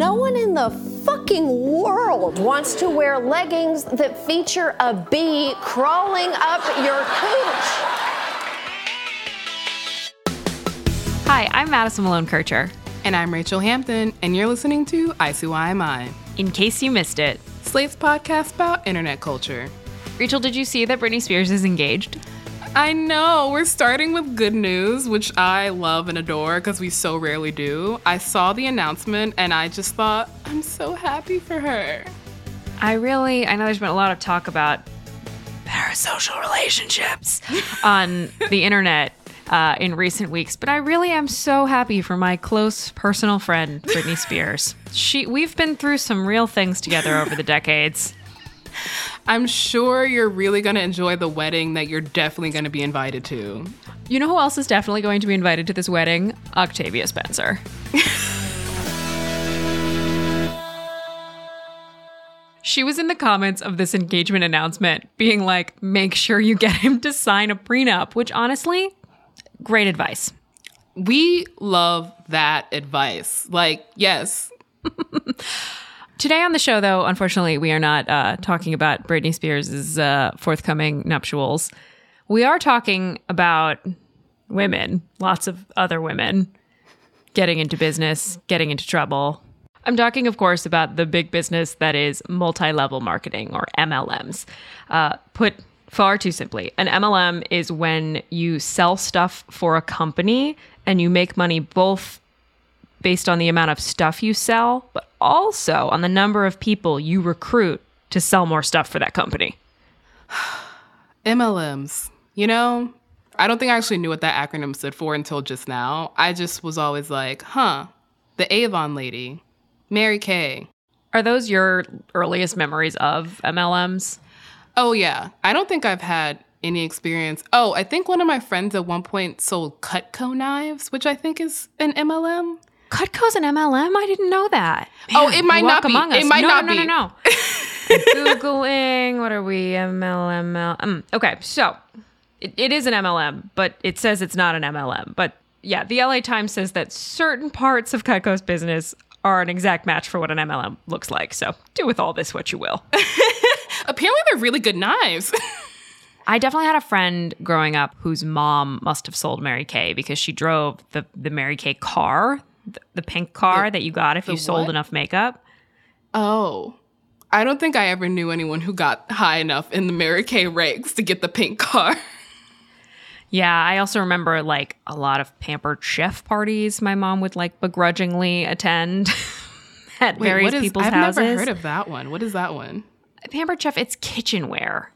No one in the fucking world wants to wear leggings that feature a bee crawling up your cooch. Hi, I'm Madison Malone Kircher. And I'm Rachel Hampton, and you're listening to ICYMI, In case you missed it, Slate's podcast about internet culture. Rachel, did you see that Britney Spears is engaged? I know, we're starting with good news, which I love and adore because we so rarely do. I saw the announcement and I just thought, I'm so happy for her. I really, I know there's been a lot of talk about parasocial relationships on the internet uh, in recent weeks, but I really am so happy for my close personal friend Britney Spears. She, we've been through some real things together over the decades. I'm sure you're really going to enjoy the wedding that you're definitely going to be invited to. You know who else is definitely going to be invited to this wedding? Octavia Spencer. She was in the comments of this engagement announcement being like, make sure you get him to sign a prenup, which honestly, great advice. We love that advice. Like, yes. Today on the show, though, unfortunately, we are not uh, talking about Britney Spears' uh, forthcoming nuptials. We are talking about women, lots of other women getting into business, getting into trouble. I'm talking, of course, about the big business that is multi level marketing or MLMs. Uh, put far too simply, an MLM is when you sell stuff for a company and you make money both based on the amount of stuff you sell, but also on the number of people you recruit to sell more stuff for that company. MLMs. You know, I don't think I actually knew what that acronym stood for until just now. I just was always like, huh, the Avon lady, Mary Kay. Are those your earliest memories of MLMs? Oh, yeah. I don't think I've had any experience. Oh, I think one of my friends at one point sold Cutco knives, which I think is an MLM. Cutco's an MLM? I didn't know that. oh, it might not be. Among us. It might no, not no, be. No, no, no. Googling. What are we? MLM. Um, okay, so it, it is an MLM, but it says it's not an MLM. But yeah, the LA Times says that certain parts of Cutco's business are an exact match for what an MLM looks like. So do with all this what you will. Apparently, they're really good knives. I definitely had a friend growing up whose mom must have sold Mary Kay because she drove the the Mary Kay car, the, the pink car The- that you got if you sold what? enough makeup. oh. I don't think I ever knew anyone who got high enough in the Mary Kay ranks to get the pink car. Yeah, I also remember like a lot of pampered chef parties my mom would like begrudgingly attend at Wait, various what is, people's I've houses. never heard of that one. What is that one? pampered chef, it's kitchenware.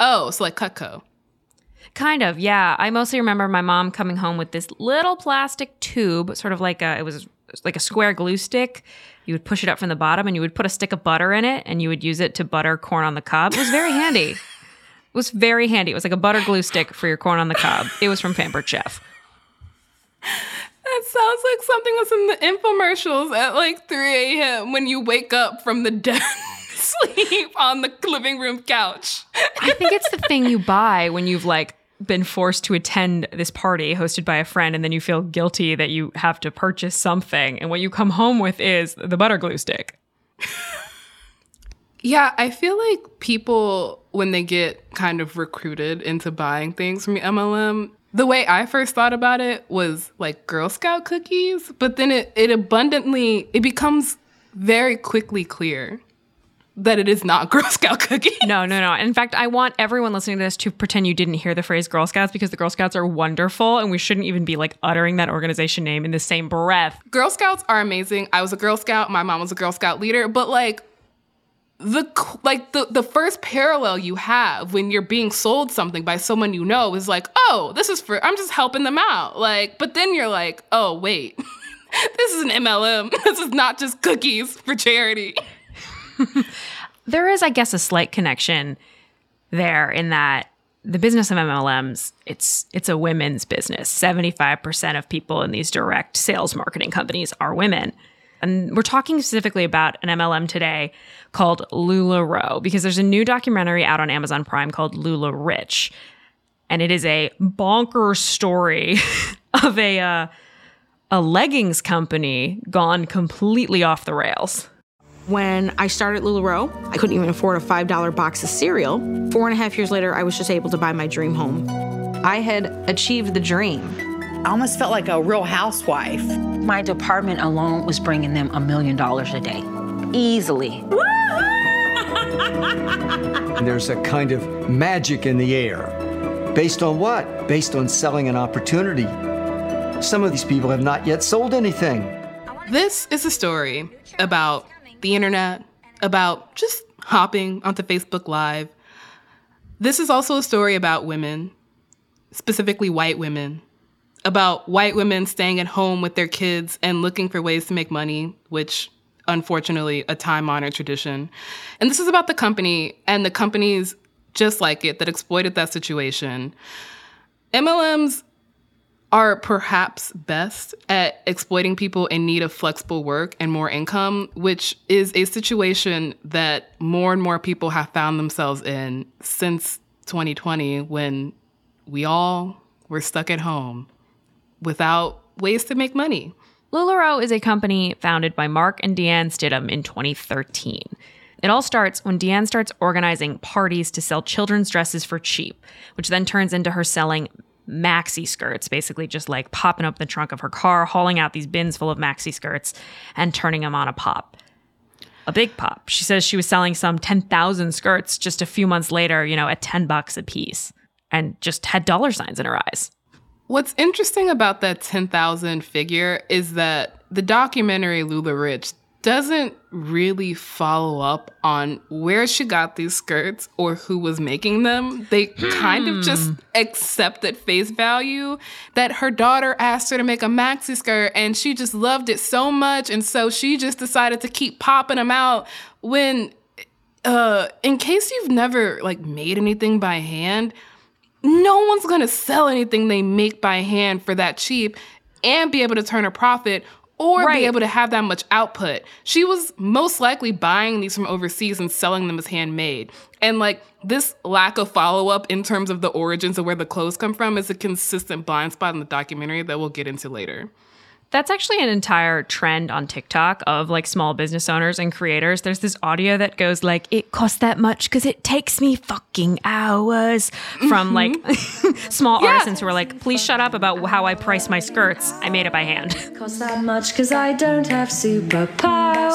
Oh, so like Cutco. Kind of, yeah. I mostly remember my mom coming home with this little plastic tube, sort of like a it was like a square glue stick. You would push it up from the bottom and you would put a stick of butter in it and you would use it to butter corn on the cob. It was very handy. It was very handy. It was like a butter glue stick for your corn on the cob. It was from Pampered Chef. That sounds like something that's in the infomercials at like 3 a.m. when you wake up from the dead sleep on the living room couch. I think it's the thing you buy when you've like been forced to attend this party hosted by a friend and then you feel guilty that you have to purchase something and what you come home with is the butter glue stick. Yeah, I feel like people, when they get kind of recruited into buying things from MLM, the way I first thought about it was like Girl Scout cookies, but then it, it abundantly, it becomes very quickly clear that it is not Girl Scout cookies. No, no, no. In fact, I want everyone listening to this to pretend you didn't hear the phrase Girl Scouts because the Girl Scouts are wonderful and we shouldn't even be like uttering that organization name in the same breath. Girl Scouts are amazing. I was a Girl Scout. My mom was a Girl Scout leader, but like the like the the first parallel you have when you're being sold something by someone you know is like, "Oh, this is for I'm just helping them out." Like, but then you're like, "Oh, wait. this is an MLM. This is not just cookies for charity. there is, I guess, a slight connection there in that the business of MLMs, it's it's a women's business. 75% of people in these direct sales marketing companies are women. And we're talking specifically about an MLM today called LuLaRoe because there's a new documentary out on Amazon Prime called LuLaRich. And it is a bonker story of a uh, a leggings company gone completely off the rails. When I started LuLaRoe, I couldn't even afford a $5 box of cereal. Four and a half years later, I was just able to buy my dream home. I had achieved the dream. I almost felt like a real housewife. My department alone was bringing them a million dollars a day, easily. And there's a kind of magic in the air. Based on what? Based on selling an opportunity. Some of these people have not yet sold anything. This is a story about the internet, about just hopping onto Facebook Live. This is also a story about women, specifically white women, about white women staying at home with their kids and looking for ways to make money, which unfortunately a time honored tradition. And this is about the company and the companies just like it that exploited that situation. MLMs are perhaps best at exploiting people in need of flexible work and more income, which is a situation that more and more people have found themselves in since 2020 when we all were stuck at home without ways to make money. LuLaRoe is a company founded by Mark and Deanne Stidham in 2013. It all starts when Deanne starts organizing parties to sell children's dresses for cheap, which then turns into her selling maxi skirts, basically just like popping up the trunk of her car, hauling out these bins full of maxi skirts, and turning them on a pop. A big pop. She says she was selling some 10,000 skirts just a few months later, you know, at 10 bucks a piece, and just had dollar signs in her eyes. What's interesting about that 10,000 figure is that the documentary LuLaRich doesn't really follow up on where she got these skirts or who was making them. They kind of just Hmm. accept at face value that her daughter asked her to make a maxi skirt and she just loved it so much. And so she just decided to keep popping them out when, uh, in case you've never like made anything by hand, no one's gonna sell anything they make by hand for that cheap and be able to turn a profit or Right. be able to have that much output. She was most likely buying these from overseas and selling them as handmade. And like this lack of follow up in terms of the origins of where the clothes come from is a consistent blind spot in the documentary that we'll get into later. That's actually an entire trend on TikTok of like small business owners and creators. There's this audio that goes like, "It costs that much because it takes me fucking hours." From mm-hmm. like small artisans who are like, "Please shut up about how I price my skirts. I made it by hand." cost that much because I don't have superpowers.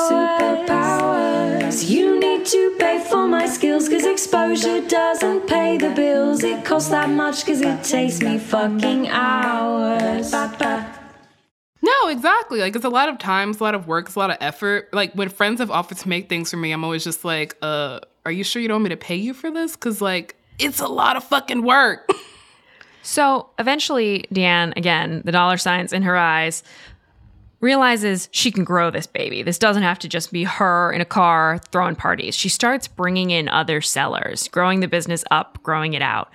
Superpowers. You need to pay for my skills because exposure doesn't pay the bills. It costs that much because it takes me fucking hours. Ba, ba. No, exactly. Like it's a lot of times, a lot of work, it's a lot of effort. Like when friends have offered to make things for me, I'm always just like, uh, are you sure you don't want me to pay you for this? Cause like it's a lot of fucking work. So eventually, Deanne, again, the dollar signs in her eyes, realizes she can grow this baby. This doesn't have to just be her in a car throwing parties. She starts bringing in other sellers, growing the business up, growing it out.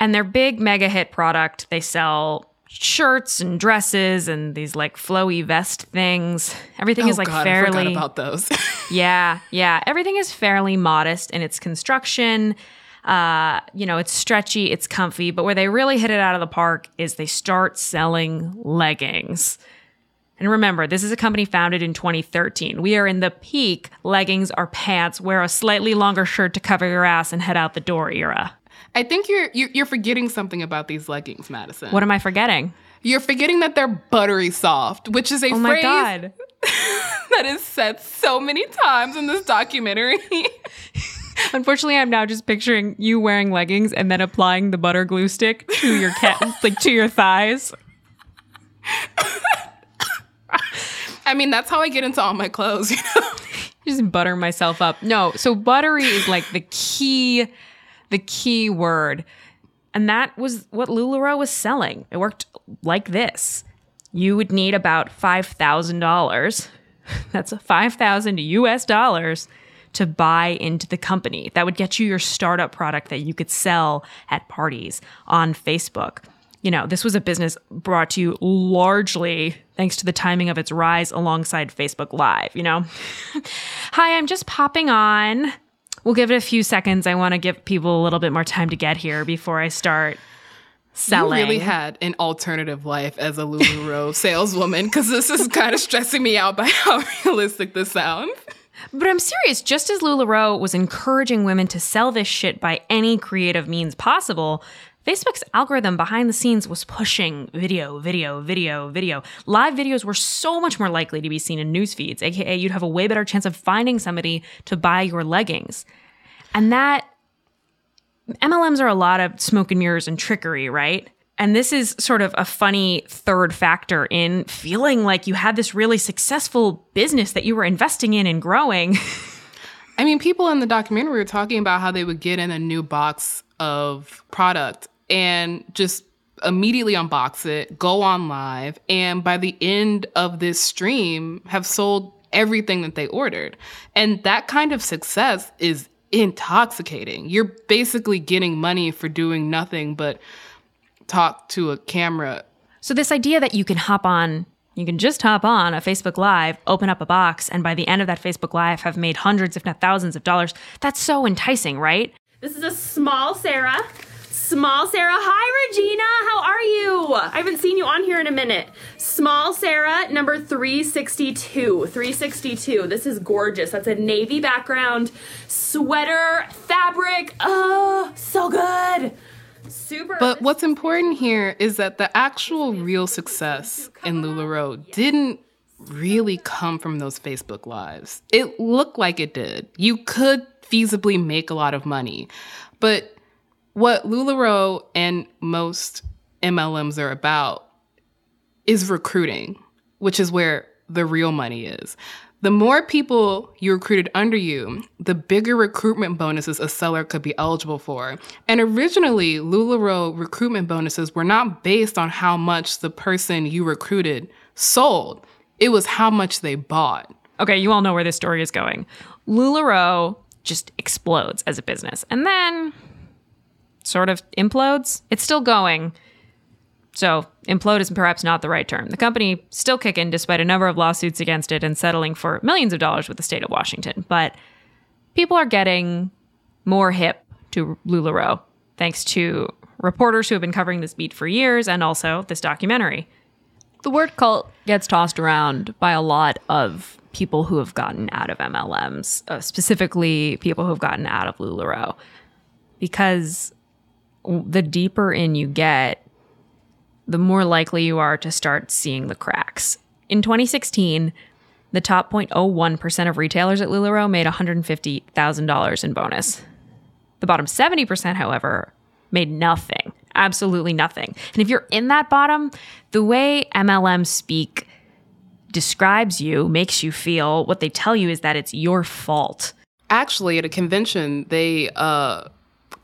And their big mega hit product, they sell shirts and dresses and these like flowy vest things. Everything is Oh like God, I fairly about those. yeah, yeah. Everything is fairly modest in its construction. Uh, you know, it's stretchy, it's comfy, but where they really hit it out of the park is they start selling leggings. And remember, this is a company founded in 2013. We are in the peak leggings are pants, wear a slightly longer shirt to cover your ass and head out the door era. I think you're, you're you're forgetting something about these leggings, Madison. What am I forgetting? You're forgetting that they're buttery soft, which is a Oh my phrase god. that is said so many times in this documentary. Unfortunately, I'm now just picturing you wearing leggings and then applying the butter glue stick to your cat, like to your thighs. I mean, that's how I get into all my clothes, you know. just butter myself up. No, so buttery is like the key, the key word. And that was what LuLaRoe was selling. It worked like this. you would need about $5,000. That's 5,000 US dollars to buy into the company. That would get you your startup product that you could sell at parties on Facebook. You know, this was a business brought to you largely thanks to the timing of its rise alongside Facebook Live, you know? Hi, I'm just popping on. We'll give it a few seconds. I want to give people a little bit more time to get here before I start selling. You really had an alternative life as a LuLaRoe saleswoman because this is kind of stressing me out by how realistic this sounds. But I'm serious. Just as LuLaRoe was encouraging women to sell this shit by any creative means possible, Facebook's algorithm behind the scenes was pushing video, video, video, video. Live videos were so much more likely to be seen in news feeds, aka you'd have a way better chance of finding somebody to buy your leggings. And that MLMs are a lot of smoke and mirrors and trickery, right? And this is sort of a funny third factor in feeling like you had this really successful business that you were investing in and growing. I mean, people in the documentary were talking about how they would get in a new box of product and just immediately unbox it, go on live, and by the end of this stream, have sold everything that they ordered. And that kind of success is intoxicating. You're basically getting money for doing nothing but talk to a camera. So, this idea that you can hop on, you can just hop on a Facebook Live, open up a box, and by the end of that Facebook Live have made hundreds, if not thousands of dollars, that's so enticing, right? This is a small Sarah. Small Sarah. Hi, Regina. How are you? I haven't seen you on here in a minute. Small Sarah, number 362. 362. This is gorgeous. That's a navy background, sweater, fabric. Oh, so good. Super. But what's important here is that the actual real success in LuLaRoe didn't really come from those Facebook Lives. It looked like it did. You could feasibly make a lot of money. But what LuLaRoe and most MLMs are about is recruiting, which is where the real money is. The more people you recruited under you, the bigger recruitment bonuses a seller could be eligible for. And originally, LuLaRoe recruitment bonuses were not based on how much the person you recruited sold, it was how much they bought. Okay, you all know where this story is going. LuLaRoe just explodes as a business. And then sort of implodes. It's still going. So, implode is perhaps not the right term. The company still kicking despite a number of lawsuits against it and settling for millions of dollars with the state of Washington. But people are getting more hip to LuLaRoe thanks to reporters who have been covering this beat for years and also this documentary. The word cult gets tossed around by a lot of people who have gotten out of MLMs, uh, specifically people who have gotten out of LuLaRoe, because the deeper in you get, the more likely you are to start seeing the cracks. In 2016, the top 0.01% of retailers at LuLaRoe made $150,000 in bonus. The bottom 70%, however, made nothing, absolutely nothing. And if you're in that bottom, the way MLM speak describes you, makes you feel, what they tell you is that it's your fault. Actually, at a convention, they uh,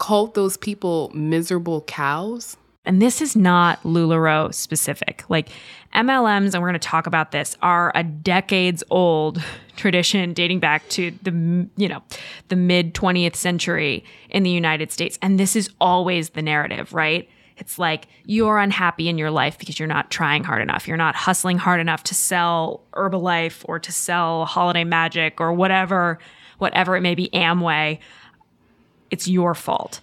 called those people miserable cows. And this is not LuLaRoe specific. Like MLMs, and we're going to talk about this, are a decades old tradition dating back to the you know the mid 20th century in the United States. And this is always the narrative, right? It's like you're unhappy in your life because you're not trying hard enough. You're not hustling hard enough to sell Herbalife or to sell Holiday Magic or whatever, whatever it may be, Amway. It's your fault.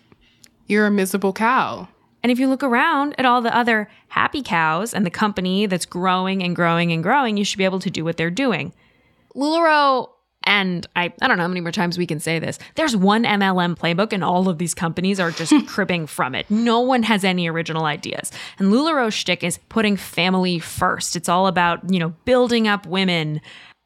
You're a miserable cow. And if you look around at all the other happy cows and the company that's growing and growing and growing, you should be able to do what they're doing. LuLaRoe, and I, I don't know how many more times we can say this, there's one MLM playbook and all of these companies are just cribbing from it. No one has any original ideas. And LuLaRoe's shtick is putting family first. It's all about, you know, building up women,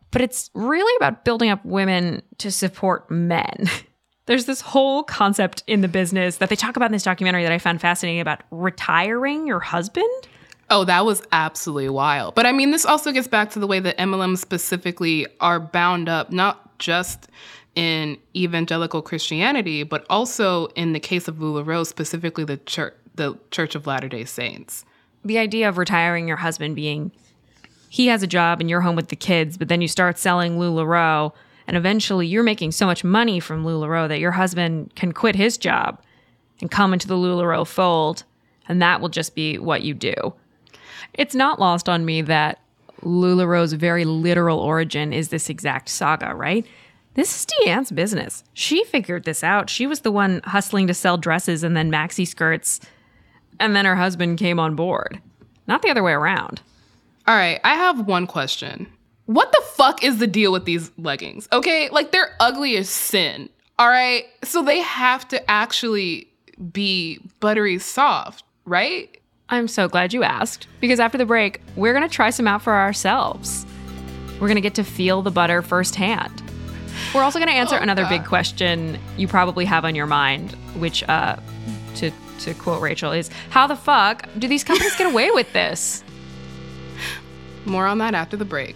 but it's really about building up women to support men. There's this whole concept in the business that they talk about in this documentary that I found fascinating about retiring your husband. Oh, that was absolutely wild. But I mean, this also gets back to the way that MLM specifically are bound up, not just in evangelical Christianity, but also in the case of LuLaRoe, specifically the church, the Church of Latter day Saints. The idea of retiring your husband being he has a job and you're home with the kids, but then you start selling LuLaRoe, and eventually you're making so much money from LuLaRoe that your husband can quit his job and come into the LuLaRoe fold, and that will just be what you do. It's not lost on me that LuLaRoe's very literal origin is this exact saga, right? This is Deanne's business. She figured this out. She was the one hustling to sell dresses and then maxi skirts, and then her husband came on board. Not the other way around. All right, I have one question. What the fuck is the deal with these leggings? Okay, like they're ugly as sin. All right, so they have to actually be buttery soft, right? I'm so glad you asked because after the break, we're to try some out for ourselves. We're to get to feel the butter firsthand. We're also to answer Oh, another God. big question you probably have on your mind, which, uh, to, to quote Rachel, is how the fuck do these companies get away with this? More on that after the break.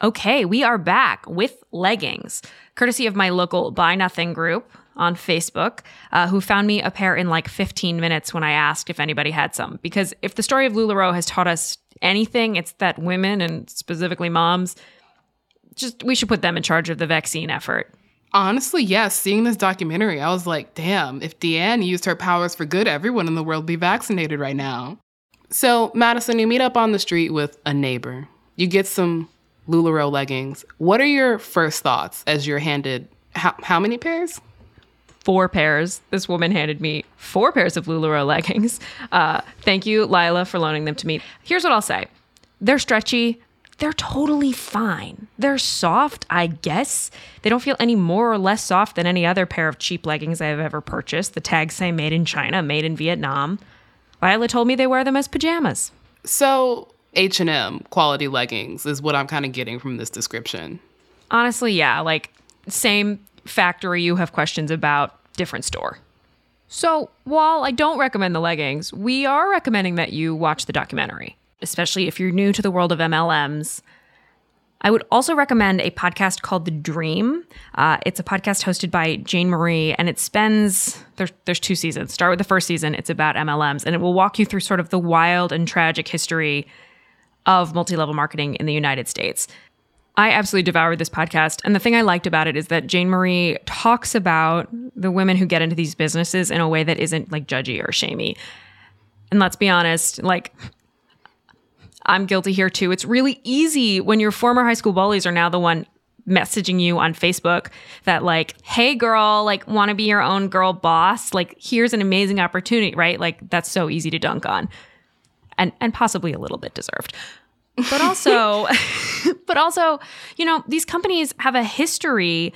Okay, we are back with leggings, courtesy of my local Buy Nothing group on Facebook, uh, who found me a pair in like 15 minutes when I asked if anybody had some. Because if the story of LuLaRoe has taught us anything, it's that women and specifically moms, just we should put them in charge of the vaccine effort. Honestly, yes. Seeing this documentary, I was like, damn, if Deanne used her powers for good, everyone in the world be vaccinated right now. So, Madison, you meet up on the street with a neighbor. You get some LuLaRoe leggings. What are your first thoughts as you're handed how, how many pairs? Four pairs. This woman handed me four pairs of LuLaRoe leggings. Uh, thank you, Lila, for loaning them to me. Here's what I'll say they're stretchy. They're totally fine. They're soft, I guess. They don't feel any more or less soft than any other pair of cheap leggings I've ever purchased. The tags say made in China, made in Vietnam. Lila told me they wear them as pajamas. So, H&M quality leggings is what I'm kind of getting from this description. Honestly, yeah, like same factory you have questions about, different store. So, while I don't recommend the leggings, we are recommending that you watch the documentary, especially if you're new to the world of MLMs. I would also recommend a podcast called The Dream. Uh, it's a podcast hosted by Jane Marie, and it spends there's there's two seasons. Start with the first season. It's about MLMs, and it will walk you through sort of the wild and tragic history of multi-level marketing in the United States. I absolutely devoured this podcast. And the thing I liked about it is that Jane Marie talks about the women who get into these businesses in a way that isn't like judgy or shamey. And let's be honest, like, I'm guilty here too. It's really easy when your former high school bullies are now the one messaging you on Facebook that, like, hey, girl, like, want to be your own girl boss? Like, here's an amazing opportunity, right? Like, that's so easy to dunk on. And, and possibly a little bit deserved but also but also you know these companies have a history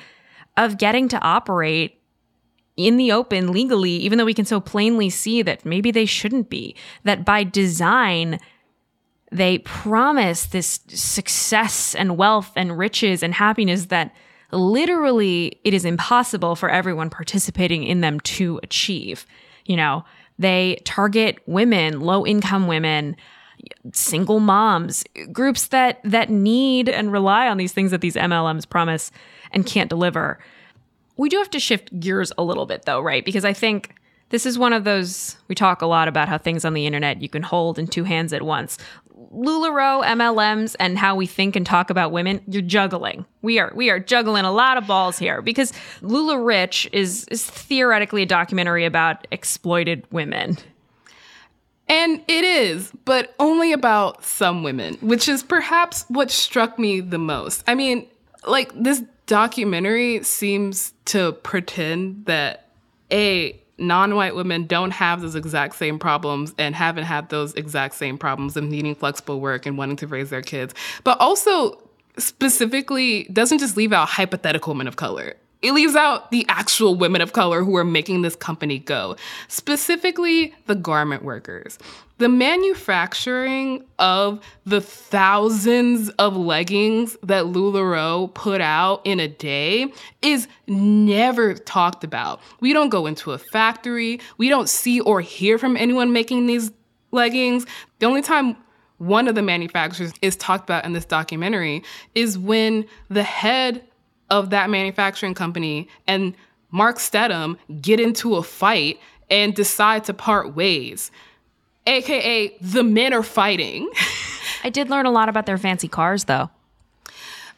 of getting to operate in the open legally even though we can so plainly see that maybe they shouldn't be that by design they promise this success and wealth and riches and happiness that literally it is impossible for everyone participating in them to achieve. You know they target women low income women single moms, groups that that need and rely on these things that these MLMs promise and can't deliver. We do have to shift gears a little bit though, right? Because I think this is one of those we talk a lot about how things on the internet you can hold in two hands at once. LuLaRoe, MLMs, and how we think and talk about women, you're juggling. We are we are juggling a lot of balls here because LuLaRich is is theoretically a documentary about exploited women. And it is, but only about some women, which is perhaps what struck me the most. I mean, like this documentary seems to pretend that a non-white women don't have those exact same problems and haven't had those exact same problems of needing flexible work and wanting to raise their kids but also specifically doesn't just leave out hypothetical women of color it leaves out the actual women of color who are making this company go, specifically the garment workers. The manufacturing of the thousands of leggings that LuLaRoe put out in a day is never talked about. We don't go into a factory, we don't see or hear from anyone making these leggings. The only time one of the manufacturers is talked about in this documentary is when the head of that manufacturing company and Mark Stidham get into a fight and decide to part ways. AKA, the men are fighting. I did learn a lot about their fancy cars, though.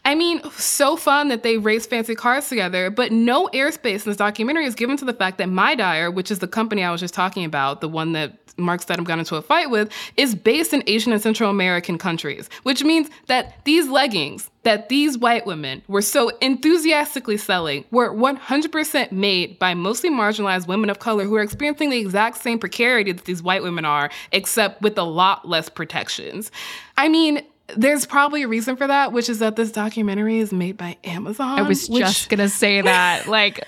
I mean, so fun that they race fancy cars together, but no airspace in this documentary is given to the fact that My Dyer, which is the company I was just talking about, the one that Mark Stidham got into a fight with, is based in Asian and Central American countries, which means that these leggings that these white women were so enthusiastically selling were 100% made by mostly marginalized women of color who are experiencing the exact same precarity that these white women are, except with a lot less protections. I mean, there's probably a reason for that, which is that this documentary is made by Amazon. I was which, just gonna say that, like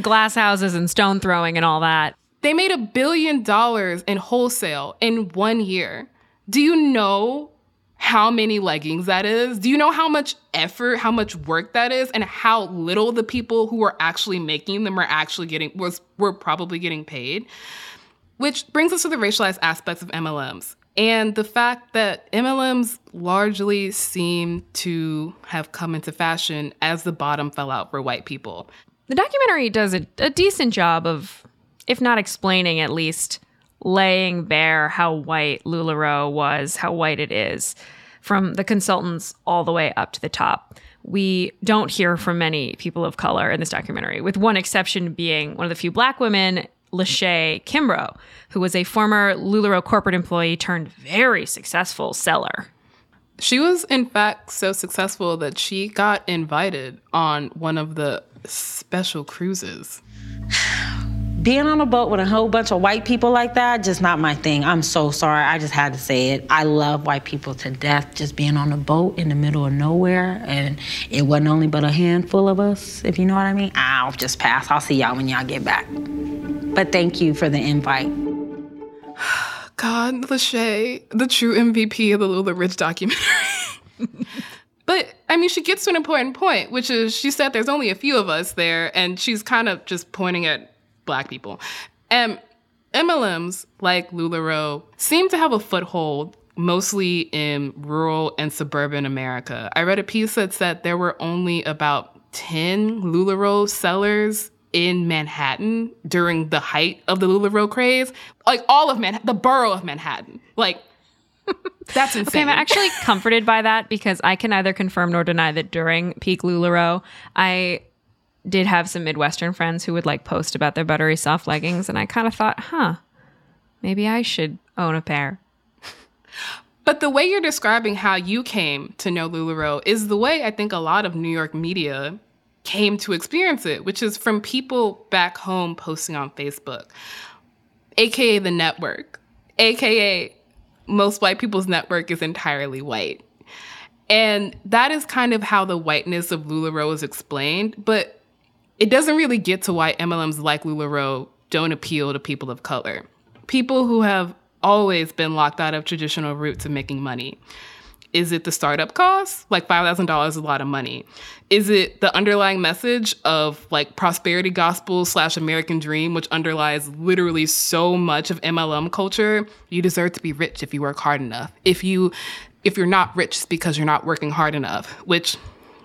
glass houses and stone throwing and all that. They made a billion dollars in wholesale in one year. Do you know how many leggings that is? Do you know how much effort, how much work that is, and how little the people who are actually making them are actually getting was were probably getting paid? Which brings us to the racialized aspects of MLMs and the fact that MLMs largely seem to have come into fashion as the bottom fell out for white people. The documentary does a, a decent job of, if not explaining, at least laying bare how white LuLaRoe was, how white it is, from the consultants all the way up to the top. We don't hear from many people of color in this documentary, with one exception being one of the few black women, Lachey Kimbrough, who was a former LuLaRoe corporate employee turned very successful seller. She was, in fact, so successful that she got invited on one of the special cruises. being on a boat with a whole bunch of white people like that, just not my thing. I'm so sorry. I just had to say it. I love white people to death. Just being on a boat in the middle of nowhere, and it wasn't only but a handful of us, if you know what I mean. I'll just pass. I'll see y'all when y'all get back. But thank you for the invite. God, Lachey, the true MVP of the LuLaRich documentary. But I mean, she gets to an important point, which is she said there's only a few of us there, and she's kind of just pointing at black people. And MLMs like LuLaRoe seem to have a foothold mostly in rural and suburban America. I read a piece that said there were only about 10 LuLaRoe sellers in Manhattan during the height of the LuLaRoe craze. Like all of Manhattan, the borough of Manhattan. Like that's insane. Okay, I'm actually comforted by that because I can neither confirm nor deny that during peak LuLaRoe, I did have some Midwestern friends who would like post about their buttery soft leggings, and I kind of thought, huh, maybe I should own a pair. But the way you're describing how you came to know LuLaRoe is the way I think a lot of New York media came to experience it, which is from people back home posting on Facebook, aka the network, aka most white people's network is entirely white. And that is kind of how the whiteness of LuLaRoe is explained, but it doesn't really get to why MLMs like LuLaRoe don't appeal to people of color. People who have always been locked out of traditional routes of making money. Is it the startup cost? Like $5,000 is a lot of money. Is it the underlying message of like prosperity gospel slash American dream, which underlies literally so much of MLM culture? You deserve to be rich if you work hard enough. If you if you're not rich, it's because you're not working hard enough, which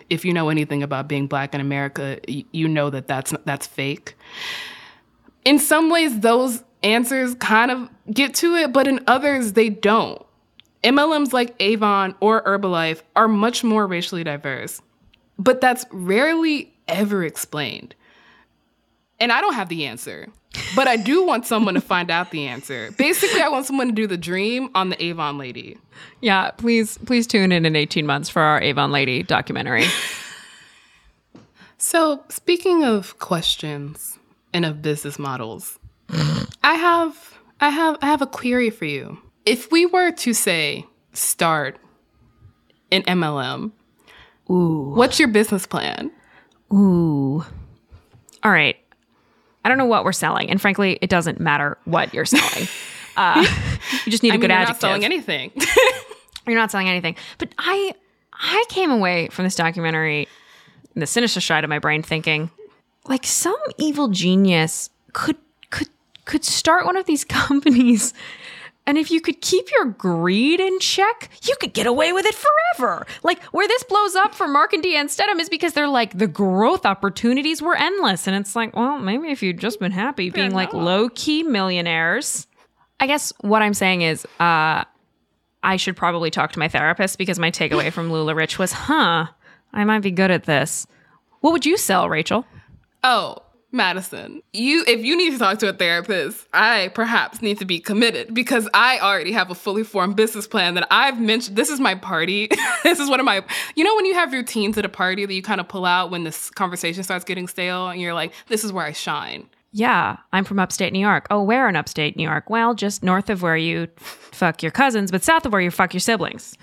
if you know anything about being black in America, you know that that's that's fake. In some ways those answers kind of get to it, but in others they don't. MLMs like Avon or Herbalife are much more racially diverse, but that's rarely ever explained. And I don't have the answer, but I do want someone to find out the answer. Basically, I want someone to do the dream on the Avon lady. Yeah, please, please tune in in 18 months for our Avon Lady documentary. So, speaking of questions and of business models, I have I have I have a query for you. If we were to say start an MLM, ooh, what's your business plan? Ooh. All right. I don't know what we're selling, and frankly, it doesn't matter what you're selling. Uh, you just need a I good mean, you're adjective. Not selling anything. you're not selling anything. But I, I came away from this documentary, the sinister side of my brain, thinking, like some evil genius could could could start one of these companies. And if you could keep your greed in check, you could get away with it forever. Like where this blows up for Mark and Deanne Stidham is because they're like the growth opportunities were endless. And it's like, well, maybe if you'd just been happy being like low key millionaires. I guess what I'm saying is, uh, I should probably talk to my therapist because my takeaway from LuLaRich was, huh, I might be good at this. What would you sell, Rachel? Oh, Madison, you if you need to talk to a therapist, I perhaps need to be committed because I already have a fully formed business plan that I've mentioned. This is my party. this is one of my you know when you have routines at a party that you kind of pull out when this conversation starts getting stale and you're like, this is where I shine. Yeah, I'm from upstate New York. Oh, where in upstate New York? Well, just north of where you fuck your cousins, but south of where you fuck your siblings.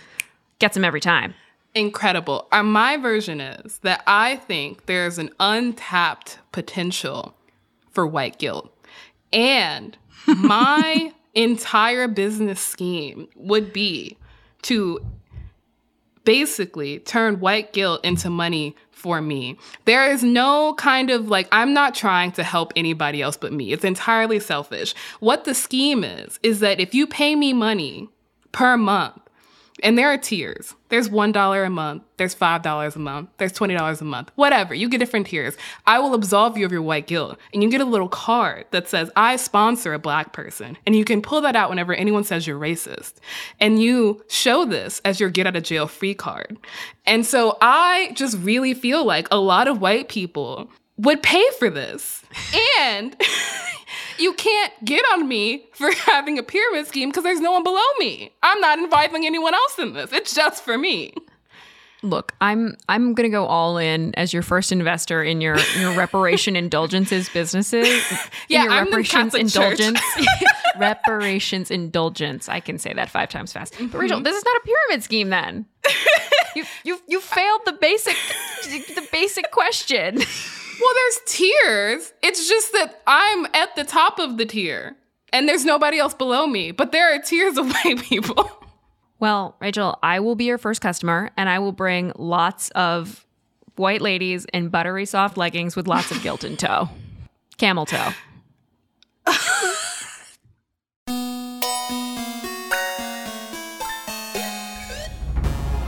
Gets them every time. Incredible. Uh, my version is that I think there's an untapped potential for white guilt. And my entire business scheme would be to basically turn white guilt into money for me. There is no kind of like, I'm not trying to help anybody else but me. It's entirely selfish. What the scheme is, is that if you pay me money per month, and there are tiers. There's $1 a month, there's $5 a month, there's $20 a month, whatever. You get different tiers. I will absolve you of your white guilt. And you get a little card that says, I sponsor a black person. And you can pull that out whenever anyone says you're racist. And you show this as your get out of jail free card. And so I just really feel like a lot of white people would pay for this. And you can't get on me for having a pyramid scheme because there's no one below me. I'm not inviting anyone else in this. It's just for me. Look, I'm I'm gonna go all in as your first investor in your your reparation indulgences businesses. Yeah, in your I'm the reparations indulgence. reparations indulgence. I can say that five times fast. But Rachel, Mhm. this is not a pyramid scheme then. you you you failed the basic the basic question. Well, there's tiers. It's just that I'm at the top of the tier and there's nobody else below me, but there are tiers of white people. Well, Rachel, I will be your first customer and I will bring lots of white ladies in buttery soft leggings with lots of guilt in tow. Camel toe.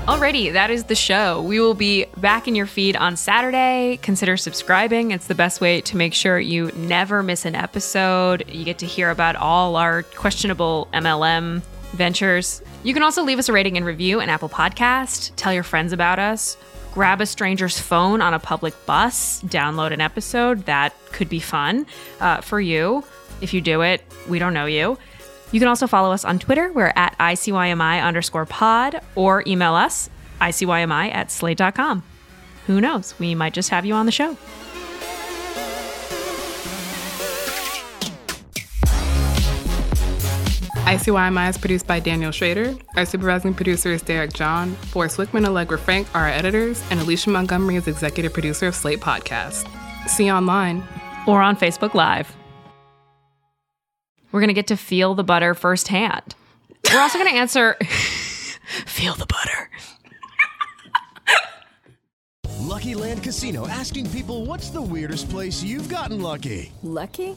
Alrighty, that is the show. We will be back in your feed on Saturday. Consider subscribing. It's the best way to make sure you never miss an episode. You get to hear about all our questionable MLM ventures. You can also leave us a rating and review in Apple Podcast. Tell your friends about us. Grab a stranger's phone on a public bus. Download an episode. That could be fun uh, for you. If you do it, we don't know you. You can also follow us on Twitter. We're at ICYMI underscore pod or email us, ICYMI at slate.com. Who knows? We might just have you on the show. ICYMI is produced by Daniel Schrader. Our supervising producer is Derek John. Forrest Wickman, Allegra Frank are our editors, and Alicia Montgomery is executive producer of Slate Podcast. See you online. Or on Facebook Live. We're going to get to feel the butter firsthand. We're also going to answer feel the butter. Lucky Land Casino asking people what's the weirdest place you've gotten lucky? Lucky?